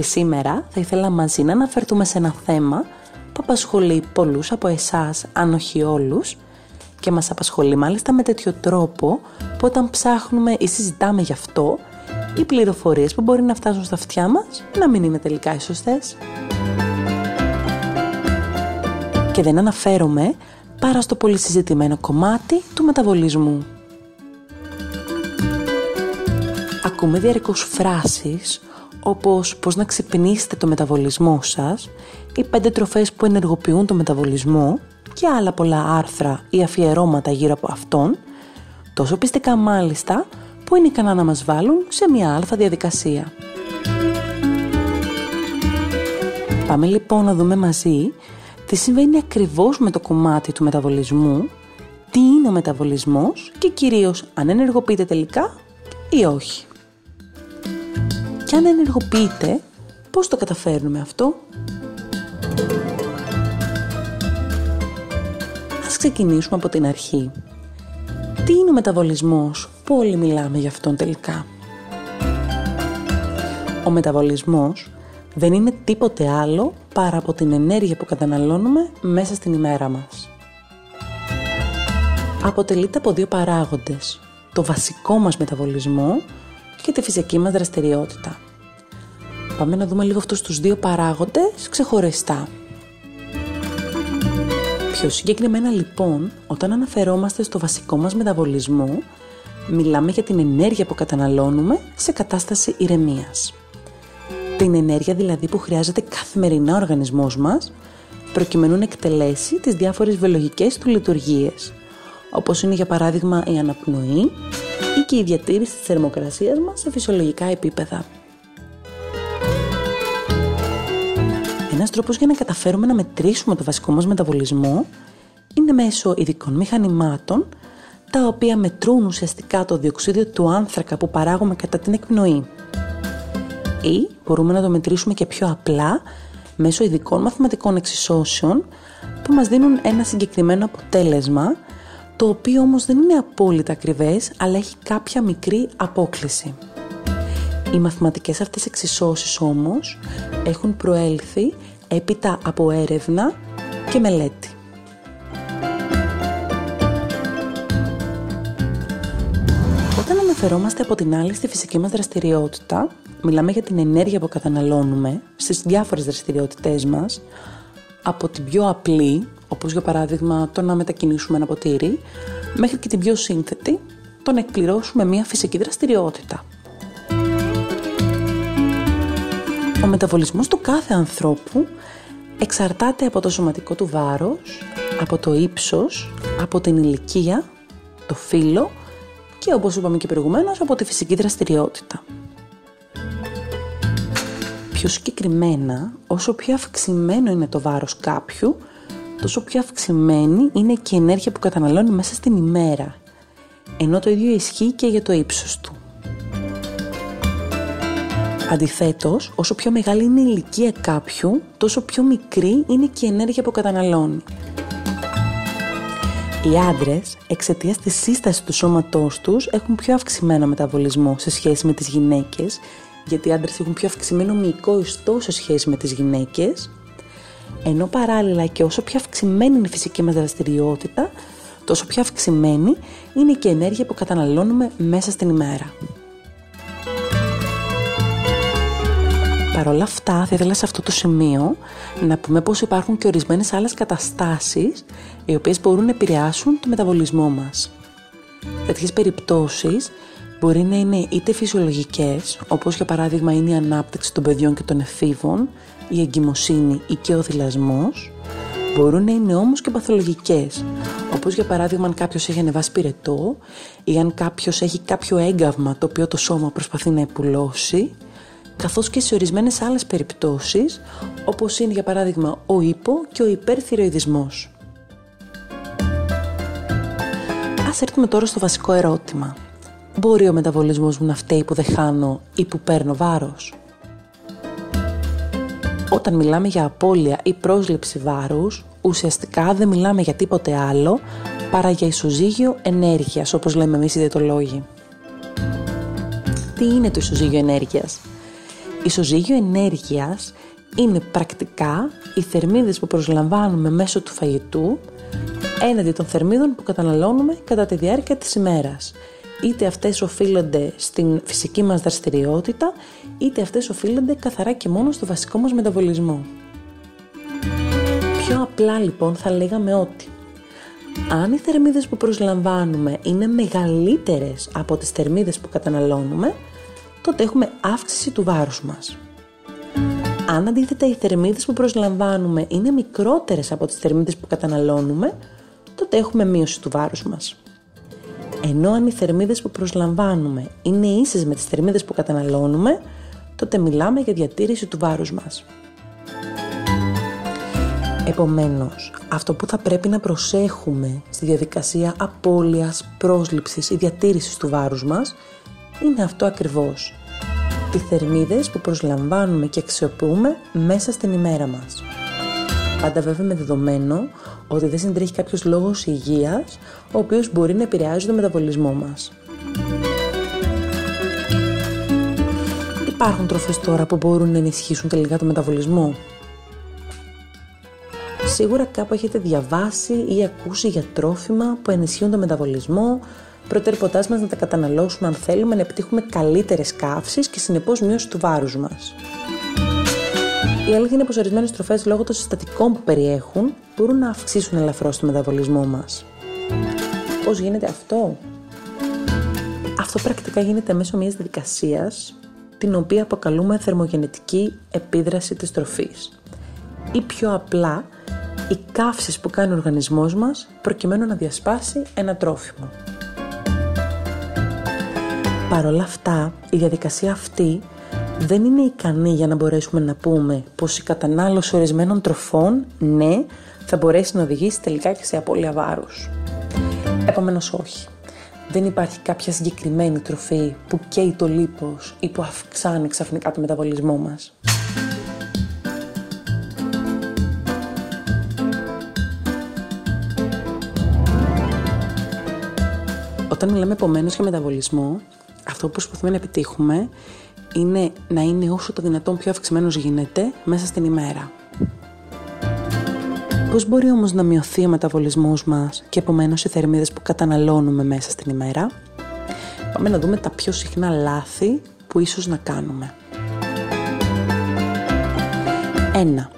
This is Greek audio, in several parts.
και σήμερα θα ήθελα μαζί να αναφερθούμε σε ένα θέμα που απασχολεί πολλούς από εσάς, αν όχι όλους, και μας απασχολεί μάλιστα με τέτοιο τρόπο που όταν ψάχνουμε ή συζητάμε γι' αυτό, οι πληροφορίες που μπορεί να φτάσουν στα αυτιά μας να μην είναι τελικά οι σωστές. Και δεν αναφέρομαι παρά στο πολύ συζητημένο κομμάτι του μεταβολισμού. Ακούμε διαρκώς φράσεις όπως πώς να ξυπνήσετε το μεταβολισμό σας, οι πέντε τροφές που ενεργοποιούν το μεταβολισμό και άλλα πολλά άρθρα ή αφιερώματα γύρω από αυτόν, τόσο πιστικά μάλιστα που είναι ικανά να μας βάλουν σε μια αλφα διαδικασία. Πάμε λοιπόν να δούμε μαζί τι συμβαίνει ακριβώς με το κομμάτι του μεταβολισμού, τι είναι ο μεταβολισμός και κυρίως αν ενεργοποιείται τελικά ή όχι. Και αν ενεργοποιείται, πώς το καταφέρνουμε αυτό; Ας ξεκινήσουμε από την αρχή. Τι είναι ο μεταβολισμός, που όλοι μιλάμε για αυτόν τελικά; Ο μεταβολισμός δεν είναι τίποτε άλλο παρά από την ενέργεια που καταναλώνουμε μέσα στην ημέρα μας. Αποτελείται από δύο παράγοντες. Το βασικό μας μεταβολισμό και τη φυσική μας δραστηριότητα. Πάμε να δούμε λίγο αυτούς τους δύο παράγοντες ξεχωριστά. Πιο συγκεκριμένα λοιπόν, όταν αναφερόμαστε στο βασικό μας μεταβολισμό, μιλάμε για την ενέργεια που καταναλώνουμε σε κατάσταση ηρεμίας. Την ενέργεια δηλαδή που χρειάζεται καθημερινά ο οργανισμός μας, προκειμένου να εκτελέσει τις διάφορες βιολογικές του λειτουργίες, όπως είναι για παράδειγμα η αναπνοή ή και η διατήρηση της θερμοκρασίας μας σε φυσιολογικά επίπεδα. Ένας τρόπος για να καταφέρουμε να μετρήσουμε το βασικό μας μεταβολισμό είναι μέσω ειδικών μηχανημάτων τα οποία μετρούν ουσιαστικά το διοξίδιο του άνθρακα που παράγουμε κατά την εκπνοή. Ή μπορούμε να το μετρήσουμε και πιο απλά μέσω ειδικών μαθηματικών εξισώσεων που μας δίνουν ένα συγκεκριμένο αποτέλεσμα το οποίο όμως δεν είναι απόλυτα ακριβές αλλά έχει κάποια μικρή απόκληση. Οι μαθηματικές αυτές εξισώσεις όμως έχουν προέλθει έπειτα από έρευνα και μελέτη. Όταν αναφερόμαστε από την άλλη στη φυσική μας δραστηριότητα, μιλάμε για την ενέργεια που καταναλώνουμε στις διάφορες δραστηριότητές μας, από την πιο απλή, όπως για παράδειγμα το να μετακινήσουμε ένα ποτήρι, μέχρι και την πιο σύνθετη, το να εκπληρώσουμε μια φυσική δραστηριότητα. Ο μεταβολισμός του κάθε ανθρώπου εξαρτάται από το σωματικό του βάρος, από το ύψος, από την ηλικία, το φύλλο και όπως είπαμε και προηγουμένως από τη φυσική δραστηριότητα. Πιο συγκεκριμένα, όσο πιο αυξημένο είναι το βάρος κάποιου, τόσο πιο αυξημένη είναι και η ενέργεια που καταναλώνει μέσα στην ημέρα, ενώ το ίδιο ισχύει και για το ύψος του. Αντιθέτως, όσο πιο μεγάλη είναι η ηλικία κάποιου, τόσο πιο μικρή είναι και η ενέργεια που καταναλώνει. Οι άντρες, εξαιτίας της σύστασης του σώματός τους, έχουν πιο αυξημένο μεταβολισμό σε σχέση με τις γυναίκες, γιατί οι άντρες έχουν πιο αυξημένο μυϊκό ιστό σε σχέση με τις γυναίκες, ενώ παράλληλα και όσο πιο αυξημένη είναι η φυσική μας δραστηριότητα, τόσο πιο αυξημένη είναι και η ενέργεια που καταναλώνουμε μέσα στην ημέρα. Παρ' όλα αυτά, θα ήθελα σε αυτό το σημείο να πούμε πως υπάρχουν και ορισμένες άλλες καταστάσεις οι οποίες μπορούν να επηρεάσουν το μεταβολισμό μας. Τέτοιες περιπτώσεις μπορεί να είναι είτε φυσιολογικές, όπως για παράδειγμα είναι η ανάπτυξη των παιδιών και των εφήβων, η εγκυμοσύνη ή και ο θυλασμός, μπορούν να είναι όμως και παθολογικές, όπως για παράδειγμα αν κάποιος έχει ανεβάσει πυρετό ή αν κάποιος έχει κάποιο έγκαυμα το οποίο το σώμα προσπαθεί να επουλώσει καθώς και σε ορισμένες άλλες περιπτώσεις, όπως είναι για παράδειγμα ο ύπο και ο υπερθυροειδισμός. Ας έρθουμε τώρα στο βασικό ερώτημα. Μπορεί ο μεταβολισμός μου να φταίει που δεν χάνω ή που παίρνω βάρος; Όταν μιλάμε για απώλεια ή πρόσληψη βάρους, ουσιαστικά δεν μιλάμε για τίποτε άλλο παρά για ισοζύγιο ενέργειας, όπως λέμε εμείς οι διαιτολόγοι. Τι είναι το ισοζύγιο ενέργειας; Ισοζύγιο ενέργειας είναι πρακτικά οι θερμίδες που προσλαμβάνουμε μέσω του φαγητού έναντι των θερμίδων που καταναλώνουμε κατά τη διάρκεια της ημέρας. Είτε αυτές οφείλονται στην φυσική μας δραστηριότητα, είτε αυτές οφείλονται καθαρά και μόνο στο βασικό μας μεταβολισμό. Πιο απλά λοιπόν θα λέγαμε ότι αν οι θερμίδες που προσλαμβάνουμε είναι μεγαλύτερες από τις θερμίδες που καταναλώνουμε, τότε έχουμε αύξηση του βάρους μας. Αν αντίθετα οι θερμίδες που προσλαμβάνουμε είναι μικρότερες από τις θερμίδες που καταναλώνουμε, τότε έχουμε μείωση του βάρους μας. Ενώ αν οι θερμίδες που προσλαμβάνουμε είναι ίσες με τις θερμίδες που καταναλώνουμε, τότε μιλάμε για διατήρηση του βάρους μας. Επομένως, αυτό που θα πρέπει να προσέχουμε στη διαδικασία απώλειας, πρόσληψης ή διατήρησης του βάρους μας είναι αυτό ακριβώς. Οι θερμίδες που προσλαμβάνουμε και αξιοποιούμε μέσα στην ημέρα μας. Πάντα βέβαια με δεδομένο ότι δεν συντρέχει κάποιος λόγος υγείας ο οποίος μπορεί να επηρεάζει το μεταβολισμό μας. Υπάρχουν τροφές τώρα που μπορούν να ενισχύσουν τελικά το μεταβολισμό; Σίγουρα κάπου έχετε διαβάσει ή ακούσει για τρόφιμα που ενισχύουν το μεταβολισμό, προτεραιποτάς μας να τα καταναλώσουμε αν θέλουμε να επιτύχουμε καλύτερες καύσεις και συνεπώς μείωση του βάρους μας. Η αλήθεια είναι πω ορισμένε τροφέ λόγω των συστατικών που περιέχουν μπορούν να αυξήσουν ελαφρώς το μεταβολισμό μας. Πώς γίνεται αυτό, Αυτό πρακτικά γίνεται μέσω μιας διαδικασίας την οποία αποκαλούμε θερμογενετική επίδραση της τροφής ή πιο απλά οι καύσεις που κάνει ο οργανισμός μας προκειμένου να διασπάσει ένα τρόφιμο. Παρ' όλα αυτά, η διαδικασία αυτή δεν είναι ικανή για να μπορέσουμε να πούμε πως η κατανάλωση ορισμένων τροφών, ναι, θα μπορέσει να οδηγήσει τελικά και σε απώλεια βάρους. Επομένως όχι. Δεν υπάρχει κάποια συγκεκριμένη τροφή που καίει το λίπος ή που αυξάνει ξαφνικά το μεταβολισμό μας. Όταν μιλάμε επομένως για μεταβολισμό, αυτό που προσπαθούμε να επιτύχουμε είναι να είναι όσο το δυνατόν πιο αυξημένος γίνεται μέσα στην ημέρα. Πώς μπορεί όμως να μειωθεί ο μεταβολισμός μας και επομένως οι θερμίδες που καταναλώνουμε μέσα στην ημέρα; Πάμε να δούμε τα πιο συχνά λάθη που ίσως να κάνουμε. 1.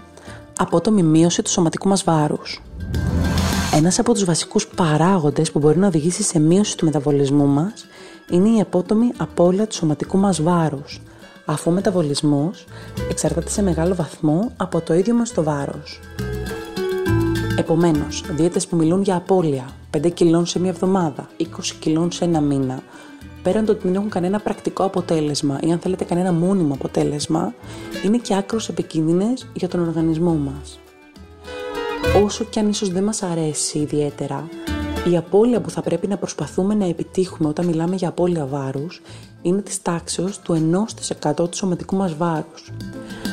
Απότομη μείωση του σωματικού μας βάρους. Ένας από τους βασικούς παράγοντες που μπορεί να οδηγήσει σε μείωση του μεταβολισμού μας είναι η απότομη απώλεια του σωματικού μας βάρους, αφού ο μεταβολισμός εξαρτάται σε μεγάλο βαθμό από το ίδιο μας το βάρος. Επομένως, δίαιτες που μιλούν για απώλεια 5 κιλών σε μία εβδομάδα, 20 κιλών σε ένα μήνα, πέραν το ότι δεν έχουν κανένα πρακτικό αποτέλεσμα ή αν θέλετε κανένα μόνιμο αποτέλεσμα, είναι και άκρως επικίνδυνες για τον οργανισμό μας. Όσο και αν ίσως δεν μας αρέσει ιδιαίτερα, η απώλεια που θα πρέπει να προσπαθούμε να επιτύχουμε όταν μιλάμε για απώλεια βάρους είναι της τάξεως του 1% του σωματικού μας βάρους.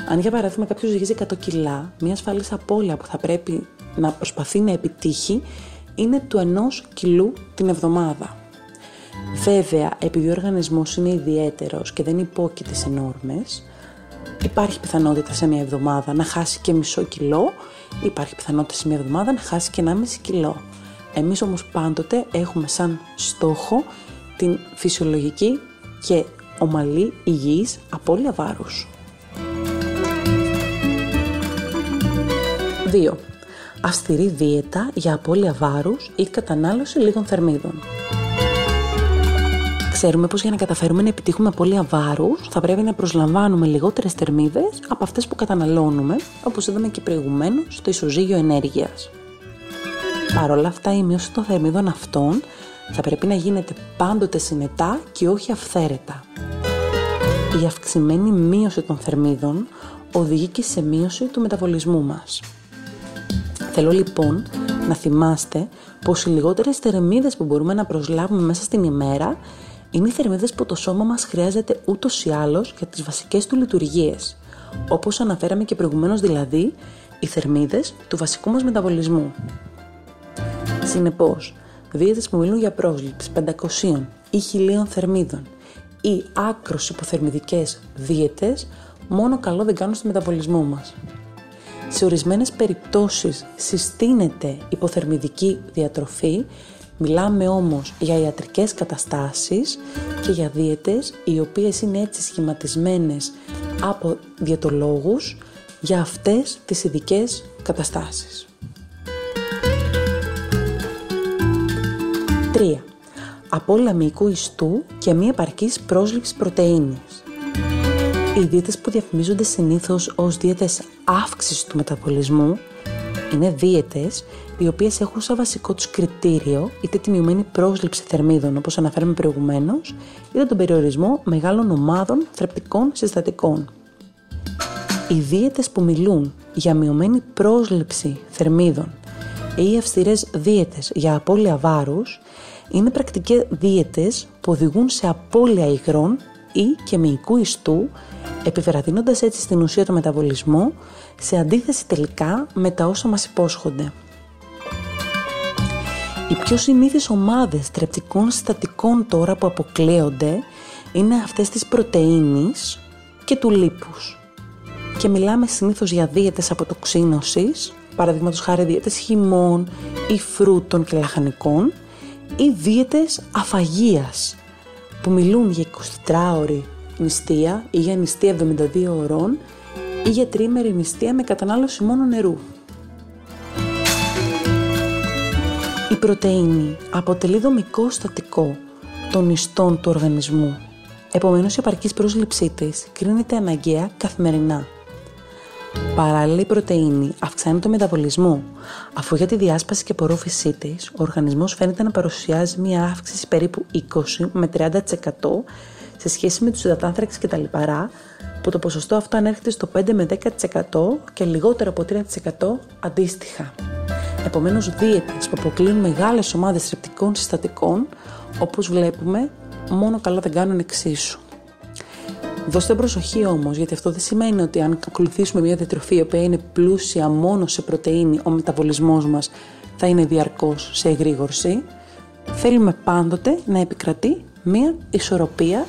Αν για παράδειγμα κάποιος ζυγίζει 100 κιλά, μια ασφαλής απώλεια που θα πρέπει να προσπαθεί να επιτύχει είναι του 1 κιλού την εβδομάδα. Βέβαια, επειδή ο οργανισμός είναι ιδιαίτερος και δεν υπόκειται σε νόρμες, υπάρχει πιθανότητα σε μια εβδομάδα να χάσει και μισό κιλό, υπάρχει πιθανότητα σε μια εβδομάδα να χάσει και 1,5 κιλό. Εμείς όμως πάντοτε έχουμε σαν στόχο την φυσιολογική και ομαλή υγιής απώλεια βάρους. 2. Αυστηρή δίαιτα για απώλεια βάρους ή κατανάλωση λίγων θερμίδων. Ξέρουμε πως για να καταφέρουμε να επιτύχουμε απώλεια βάρους θα πρέπει να προσλαμβάνουμε λιγότερες θερμίδες από αυτές που καταναλώνουμε, όπως είδαμε και προηγουμένως στο ισοζύγιο ενέργειας. Παρ' όλα αυτά η μείωση των θερμίδων αυτών θα πρέπει να γίνεται πάντοτε συνετά και όχι αυθαίρετα. η αυξημένη μείωση των θερμίδων οδηγεί και σε μείωση του μεταβολισμού μας. Θέλω λοιπόν να θυμάστε πως οι λιγότερες θερμίδες που μπορούμε να προσλάβουμε μέσα στην ημέρα είναι οι θερμίδες που το σώμα μας χρειάζεται ούτως ή άλλως για τις βασικές του λειτουργίες, όπως αναφέραμε και προηγουμένως δηλαδή οι θερμίδες του βασικού μας μεταβολισμού. Συνεπώς, δίαιτες που μιλούν για πρόσληψη 500 ή 1000 θερμίδων ή άκρος υποθερμιδικές δίαιτες μόνο καλό δεν κάνουν στο μεταβολισμό μας. Σε ορισμένες περιπτώσεις συστήνεται υποθερμιδική διατροφή, μιλάμε όμως για ιατρικές καταστάσεις και για δίαιτες οι οποίες είναι έτσι σχηματισμένες από διαιτολόγους για αυτές τις ειδικές καταστάσεις. 3. Απόλυτα μυϊκού ιστού και μη επαρκής πρόσληψη πρωτεΐνης. Οι δίαιτες που διαφημίζονται συνήθως ως δίαιτες αύξησης του μεταβολισμού είναι δίαιτες οι οποίες έχουν σαν βασικό τους κριτήριο είτε τη μειωμένη πρόσληψη θερμίδων όπως αναφέραμε προηγουμένως είτε τον περιορισμό μεγάλων ομάδων θρεπτικών συστατικών. Οι δίαιτες που μιλούν για μειωμένη πρόσληψη θερμίδων ή αυστηρές δίαιτες για απώλεια βάρους είναι πρακτικές δίαιτες που οδηγούν σε απώλεια υγρών ή και μυϊκού ιστού επιβραδύνοντας έτσι στην ουσία το μεταβολισμό σε αντίθεση τελικά με τα όσα μας υπόσχονται. Οι πιο συνήθεις ομάδες τρεπτικών συστατικών τώρα που αποκλείονται είναι αυτές της πρωτεΐνης και του λίπους. Και μιλάμε συνήθως για δίαιτες αποτοξίνωσης, παραδείγματος χάρη δίαιτες χυμών ή φρούτων και λαχανικών, ή δίαιτες αφαγίας, που μιλούν για 24 ώρη νηστεία ή για νηστεία 72 ωρών ή για τρίμερη νηστεία με κατανάλωση μόνο νερού. Η πρωτεΐνη αποτελεί δομικό στατικό των νηστών του οργανισμού. Επομένως, η επαρκής πρόσληψή της κρίνεται αναγκαία καθημερινά. Παράλληλα, η πρωτεΐνη αυξάνει το μεταβολισμό, αφού για τη διάσπαση και απορρόφησή της, ο οργανισμός φαίνεται να παρουσιάζει μια αύξηση περίπου 20 με 30% σε σχέση με τους υδατάνθρακες και τα λιπαρά, που το ποσοστό αυτό ανέρχεται στο 5 με 10% και λιγότερο από 3% αντίστοιχα. Επομένως, δίαιτες που αποκλείουν μεγάλες ομάδες θρεπτικών συστατικών, όπως βλέπουμε, μόνο καλά δεν κάνουν εξίσου. Δώστε προσοχή όμως, γιατί αυτό δεν σημαίνει ότι αν ακολουθήσουμε μια διατροφή η οποία είναι πλούσια μόνο σε πρωτεΐνη, ο μεταβολισμός μας θα είναι διαρκώς σε εγρήγορση. Θέλουμε πάντοτε να επικρατεί μία ισορροπία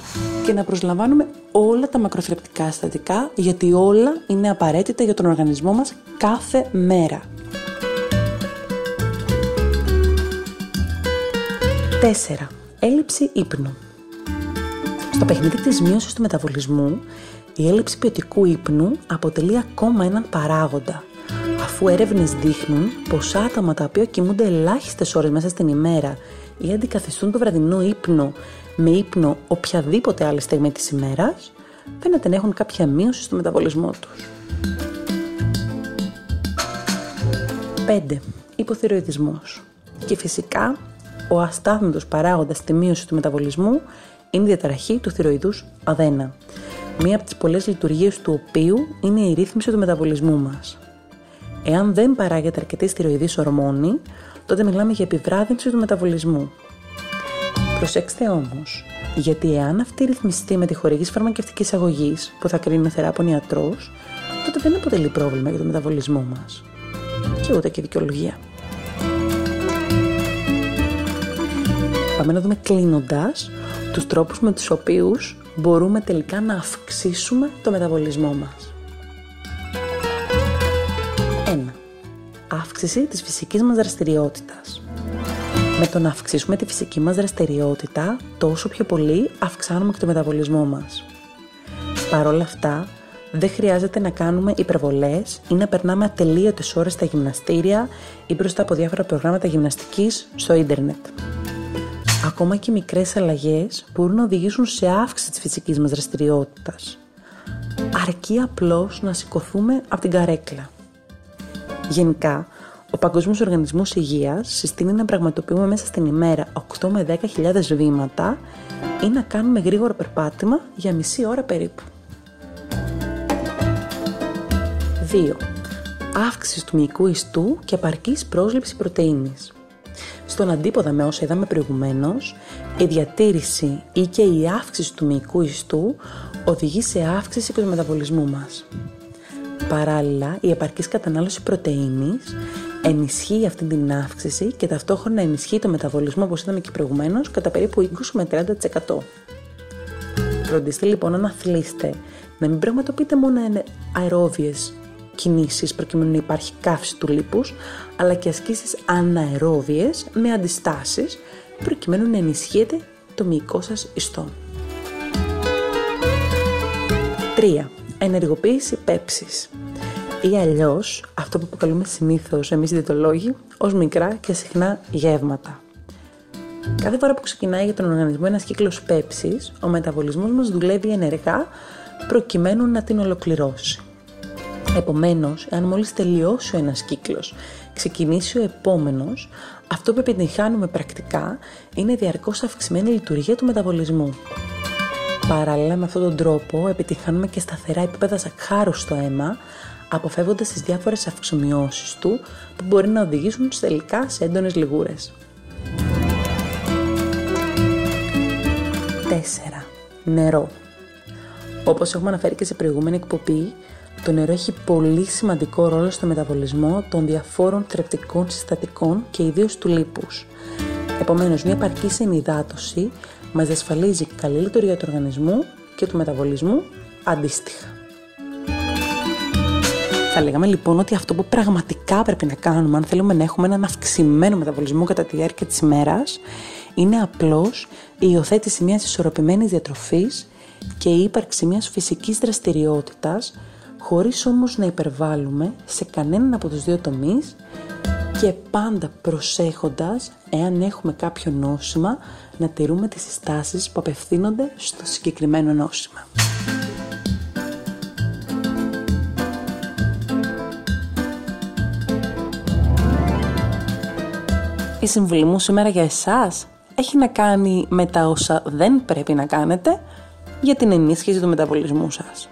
και να προσλαμβάνουμε όλα τα μακροθρεπτικά συστατικά γιατί όλα είναι απαραίτητα για τον οργανισμό μας κάθε μέρα. 4. Έλλειψη ύπνου. Στο παιχνίδι της μείωσης του μεταβολισμού, η έλλειψη ποιοτικού ύπνου αποτελεί ακόμα έναν παράγοντα, αφού έρευνες δείχνουν πως άτομα τα οποία κοιμούνται ελάχιστες ώρες μέσα στην ημέρα ή αντικαθιστούν το βραδινό ύπνο με ύπνο οποιαδήποτε άλλη στιγμή της ημέρας, φαίνεται να έχουν κάποια μείωση στο μεταβολισμό τους. 5. Υποθυροειδισμός. Και φυσικά, ο αστάθμητος παράγοντας στη μείωση του μεταβολισμού είναι η διαταραχή του θυροειδούς αδένα. Μία από τις πολλές λειτουργίες του οποίου είναι η ρύθμιση του μεταβολισμού μας. Εάν δεν παράγεται αρκετή θηροειδής ορμόνη, τότε μιλάμε για επιβράδυνση του μεταβολισμού. Προσέξτε όμως, γιατί εάν αυτή ρυθμιστεί με τη χορήγηση φαρμακευτικής αγωγής που θα κρίνει ο θεράπων ιατρός, τότε δεν αποτελεί πρόβλημα για το μεταβολισμό μας. Και ούτε και δικαιολογία. Πάμε να δούμε κλείνοντας τους τρόπους με τους οποίους μπορούμε τελικά να αυξήσουμε το μεταβολισμό μας. 1. Αύξηση της φυσικής μας δραστηριότητας. Με το να αυξήσουμε τη φυσική μας δραστηριότητα, τόσο πιο πολύ αυξάνουμε και το μεταβολισμό μας. Παρ' όλα αυτά, δεν χρειάζεται να κάνουμε υπερβολές ή να περνάμε ατελείωτες ώρες στα γυμναστήρια ή μπροστά από διάφορα προγράμματα γυμναστικής στο ίντερνετ. Ακόμα και μικρές αλλαγές μπορούν να οδηγήσουν σε αύξηση της φυσικής μας δραστηριότητας. Αρκεί απλώς να σηκωθούμε από την καρέκλα. Γενικά, ο Παγκόσμιος Οργανισμός Υγείας συστήνει να πραγματοποιούμε μέσα στην ημέρα 8 με 10.000 βήματα ή να κάνουμε γρήγορο περπάτημα για μισή ώρα περίπου. 2. Αύξηση του μυϊκού ιστού και επαρκής πρόσληψη πρωτεΐνης. Στον αντίποδα με όσα είδαμε προηγουμένως, η διατήρηση ή και η αύξηση του μυϊκού ιστού οδηγεί σε αύξηση του μεταβολισμού μας. Παράλληλα, η επαρκής κατανάλωση πρωτεΐνης ενισχύει αυτή την αύξηση και ταυτόχρονα ενισχύει το μεταβολισμό, όπως είδαμε και προηγουμένως, κατά περίπου 20 με 30%. Φροντίστε λοιπόν να αθλείστε, να μην πραγματοποιείτε μόνο αερόβιες κινήσεις προκειμένου να υπάρχει καύση του λίπους, αλλά και ασκήσεις αναερόβιες με αντιστάσεις προκειμένου να ενισχύετε το μυϊκό σας ιστό. 3. Ενεργοποίηση πέψης ή αλλιώς αυτό που αποκαλούμε συνήθως εμείς οι διαιτολόγοι ως μικρά και συχνά γεύματα. Κάθε φορά που ξεκινάει για τον οργανισμό ένας κύκλος πέψης, ο μεταβολισμός μας δουλεύει ενεργά προκειμένου να την ολοκληρώσει. Επομένως, αν μόλις τελειώσει ο ένας κύκλος, ξεκινήσει ο επόμενος, αυτό που επιτυγχάνουμε πρακτικά είναι διαρκώς αυξημένη λειτουργία του μεταβολισμού. Παράλληλα με αυτόν τον τρόπο επιτυχάνουμε και σταθερά επίπεδα σακχάρου στο αίμα, αποφεύγοντας τις διάφορες αυξομοιώσεις του που μπορεί να οδηγήσουν τελικά σε έντονες λιγούρες. 4. Νερό. Όπως έχουμε αναφέρει και σε προηγούμενη εκπομπή, το νερό έχει πολύ σημαντικό ρόλο στο μεταβολισμό των διαφόρων θρεπτικών συστατικών και ιδίως του λίπους. Επομένως, μια επαρκή ενυδάτωση μας διασφαλίζει καλή λειτουργία του οργανισμού και του μεταβολισμού αντίστοιχα. Θα λέγαμε λοιπόν ότι αυτό που πραγματικά πρέπει να κάνουμε αν θέλουμε να έχουμε έναν αυξημένο μεταβολισμό κατά τη διάρκεια της ημέρας είναι απλώς η υιοθέτηση μιας ισορροπημένης διατροφής και η ύπαρξη μιας φυσικής δραστηριότητας χωρίς όμως να υπερβάλλουμε σε κανέναν από τους δύο τομείς και πάντα προσέχοντας, εάν έχουμε κάποιο νόσημα, να τηρούμε τις συστάσεις που απευθύνονται στο συγκεκριμένο νόσημα. Η συμβουλή μου σήμερα για εσάς έχει να κάνει με τα όσα δεν πρέπει να κάνετε για την ενίσχυση του μεταβολισμού σας.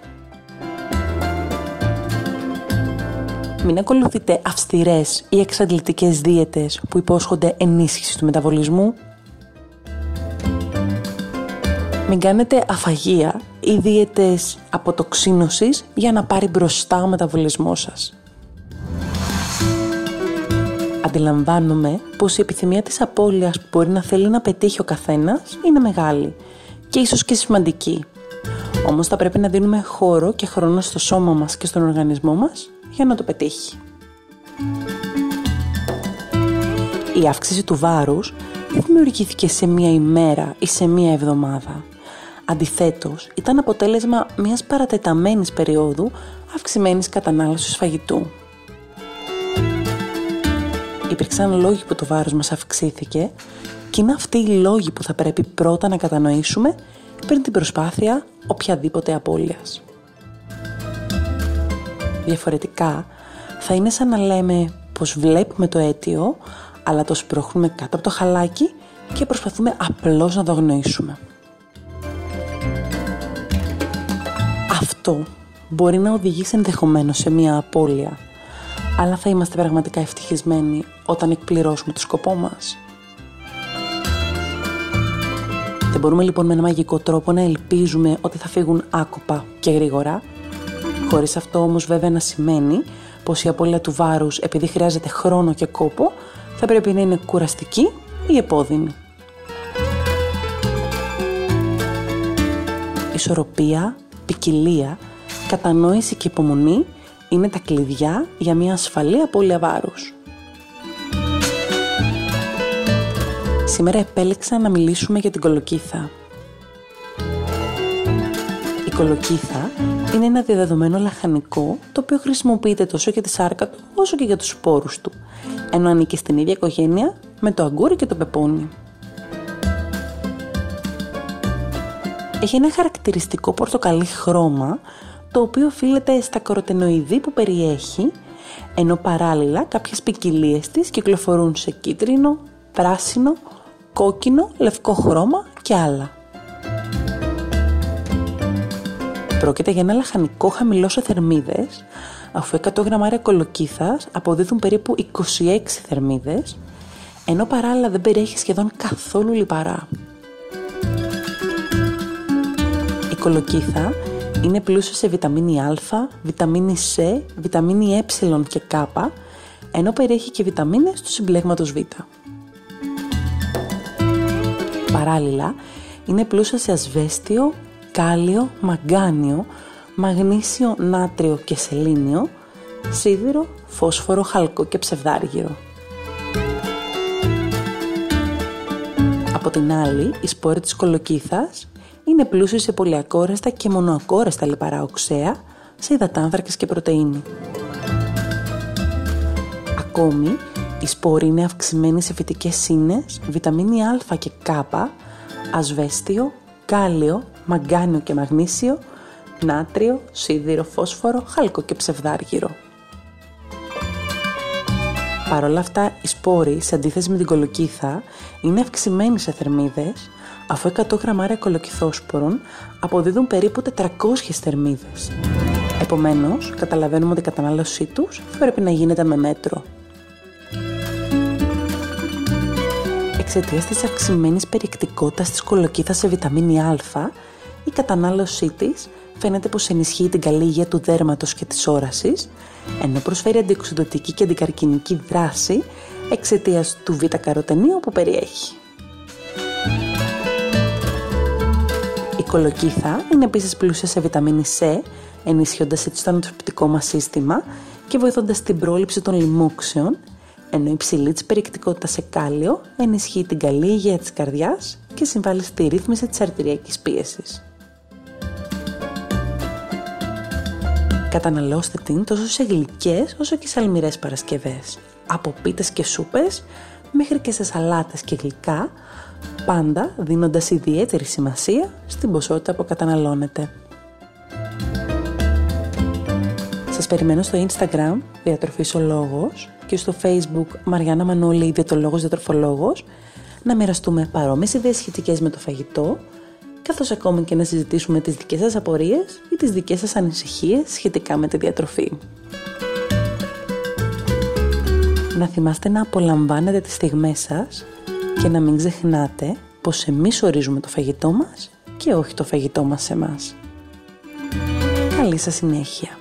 Μην ακολουθείτε αυστηρές ή εξαντλητικές δίαιτες που υπόσχονται ενίσχυση του μεταβολισμού. Μην κάνετε αφαγία ή δίαιτες αποτοξίνωσης για να πάρει μπροστά ο μεταβολισμός σας. Αντιλαμβάνομαι πως η επιθυμία της απώλειας που μπορεί να θέλει να πετύχει ο καθένας είναι μεγάλη και ίσως και σημαντική. Όμως θα πρέπει να δίνουμε χώρο και χρόνο στο σώμα μας και στον οργανισμό μας για να το πετύχει. Η αύξηση του βάρους δεν δημιουργήθηκε σε μία ημέρα ή σε μία εβδομάδα. Αντιθέτως, ήταν αποτέλεσμα μιας παρατεταμένης περίοδου αυξημένης κατανάλωσης φαγητού. Υπήρξαν λόγοι που το βάρος μας αυξήθηκε και είναι αυτοί οι λόγοι που θα πρέπει πρώτα να κατανοήσουμε πριν την προσπάθεια οποιαδήποτε απώλειας. Διαφορετικά, θα είναι σαν να λέμε πως βλέπουμε το αίτιο, αλλά το σπρώχνουμε κάτω από το χαλάκι και προσπαθούμε απλώς να το αγνοήσουμε. Αυτό μπορεί να οδηγήσει ενδεχομένως σε μια απώλεια, αλλά θα είμαστε πραγματικά ευτυχισμένοι όταν εκπληρώσουμε το σκοπό μας. Δεν μπορούμε λοιπόν με ένα μαγικό τρόπο να ελπίζουμε ότι θα φύγουν άκοπα και γρήγορα, χωρίς αυτό όμως βέβαια να σημαίνει πως η απώλεια του βάρους επειδή χρειάζεται χρόνο και κόπο θα πρέπει να είναι κουραστική ή επώδυνη. Ισορροπία, ποικιλία, κατανόηση και υπομονή είναι τα κλειδιά για μια ασφαλή απώλεια βάρους. Σήμερα επέλεξα να μιλήσουμε για την κολοκύθα. Η κολοκύθα είναι ένα διαδεδομένο λαχανικό το οποίο χρησιμοποιείται τόσο για τη σάρκα του όσο και για τους σπόρους του, ενώ ανήκει στην ίδια οικογένεια με το αγκούρι και το πεπόνι. Έχει ένα χαρακτηριστικό πορτοκαλί χρώμα το οποίο οφείλεται στα κοροτενοειδή που περιέχει, ενώ παράλληλα κάποιες ποικιλίες της κυκλοφορούν σε κίτρινο, πράσινο, κόκκινο, λευκό χρώμα και άλλα. Πρόκειται για ένα λαχανικό χαμηλό σε θερμίδες, αφού 100 γραμμάρια κολοκύθας αποδίδουν περίπου 26 θερμίδες, ενώ παράλληλα δεν περιέχει σχεδόν καθόλου λιπαρά. Η κολοκύθα είναι πλούσιο σε βιταμίνη Α, βιταμίνη C, βιταμίνη Ε και K, ενώ περιέχει και βιταμίνες του συμπλέγματος Β. Παράλληλα, είναι πλούσια σε ασβέστιο, κάλιο, μαγκάνιο, μαγνήσιο, νάτριο και σελήνιο, σίδηρο, φόσφορο, χαλκό και ψευδάργυρο. Από την άλλη, η σπόρη της κολοκύθας είναι πλούσιο σε πολυακόρεστα και μονοακόρεστα λιπαρά οξέα, σε υδατάνθρακες και πρωτεΐνη. Ακόμη, η σπόρη είναι αυξημένη σε φυτικές σύνες, βιταμίνη Α και Κ, ασβέστιο, κάλιο, μαγκάνιο και μαγνήσιο, νάτριο, σίδηρο, φόσφορο, χάλκο και ψευδάργυρο. Παρ' όλα αυτά, η σπόρη, σε αντίθεση με την κολοκύθα, είναι αυξημένη σε θερμίδες, αφού 100 γραμμάρια κολοκυθόσπορων αποδίδουν περίπου 400 θερμίδες. Επομένως, καταλαβαίνουμε ότι η κατανάλωσή τους πρέπει να γίνεται με μέτρο. Εξαιτίας της αυξημένης περιεκτικότητας της κολοκύθας σε βιταμίνη Α, η κατανάλωσή της φαίνεται πως ενισχύει την καλή υγεία του δέρματος και της όρασης, ενώ προσφέρει αντιοξυδοτική και αντικαρκυνική δράση εξαιτίας του β-καροτενίου που περιέχει. Η κολοκύθα είναι επίσης πλούσια σε βιταμίνη C, ενισχύοντας έτσι το ανατροπητικό μας σύστημα και βοηθώντας την πρόληψη των λοιμόξεων ενώ η υψηλή της περιεκτικότητας σε κάλιο ενισχύει την καλή υγεία της καρδιάς και συμβάλλει στη ρύθμιση της αρτηριακής πίεσης. Καταναλώστε την τόσο σε γλυκές όσο και σε αλμυρές παρασκευές, από πίτες και σούπες μέχρι και σε σαλάτες και γλυκά, πάντα δίνοντας ιδιαίτερη σημασία στην ποσότητα που καταναλώνετε. Σας περιμένω στο Instagram, διατροφής ο λόγος, και στο facebook Μαριάννα Μανώλη, διατολόγος διατροφολόγος, να μοιραστούμε παρόμοιες ιδέες σχετικές με το φαγητό, καθώς ακόμη και να συζητήσουμε τις δικές σας απορίες ή τις δικές σας ανησυχίες σχετικά με τη διατροφή. Να θυμάστε να απολαμβάνετε τις στιγμές σας και να μην ξεχνάτε πως εμείς ορίζουμε το φαγητό μας και όχι το φαγητό μας σε εμάς. Καλή σας συνέχεια!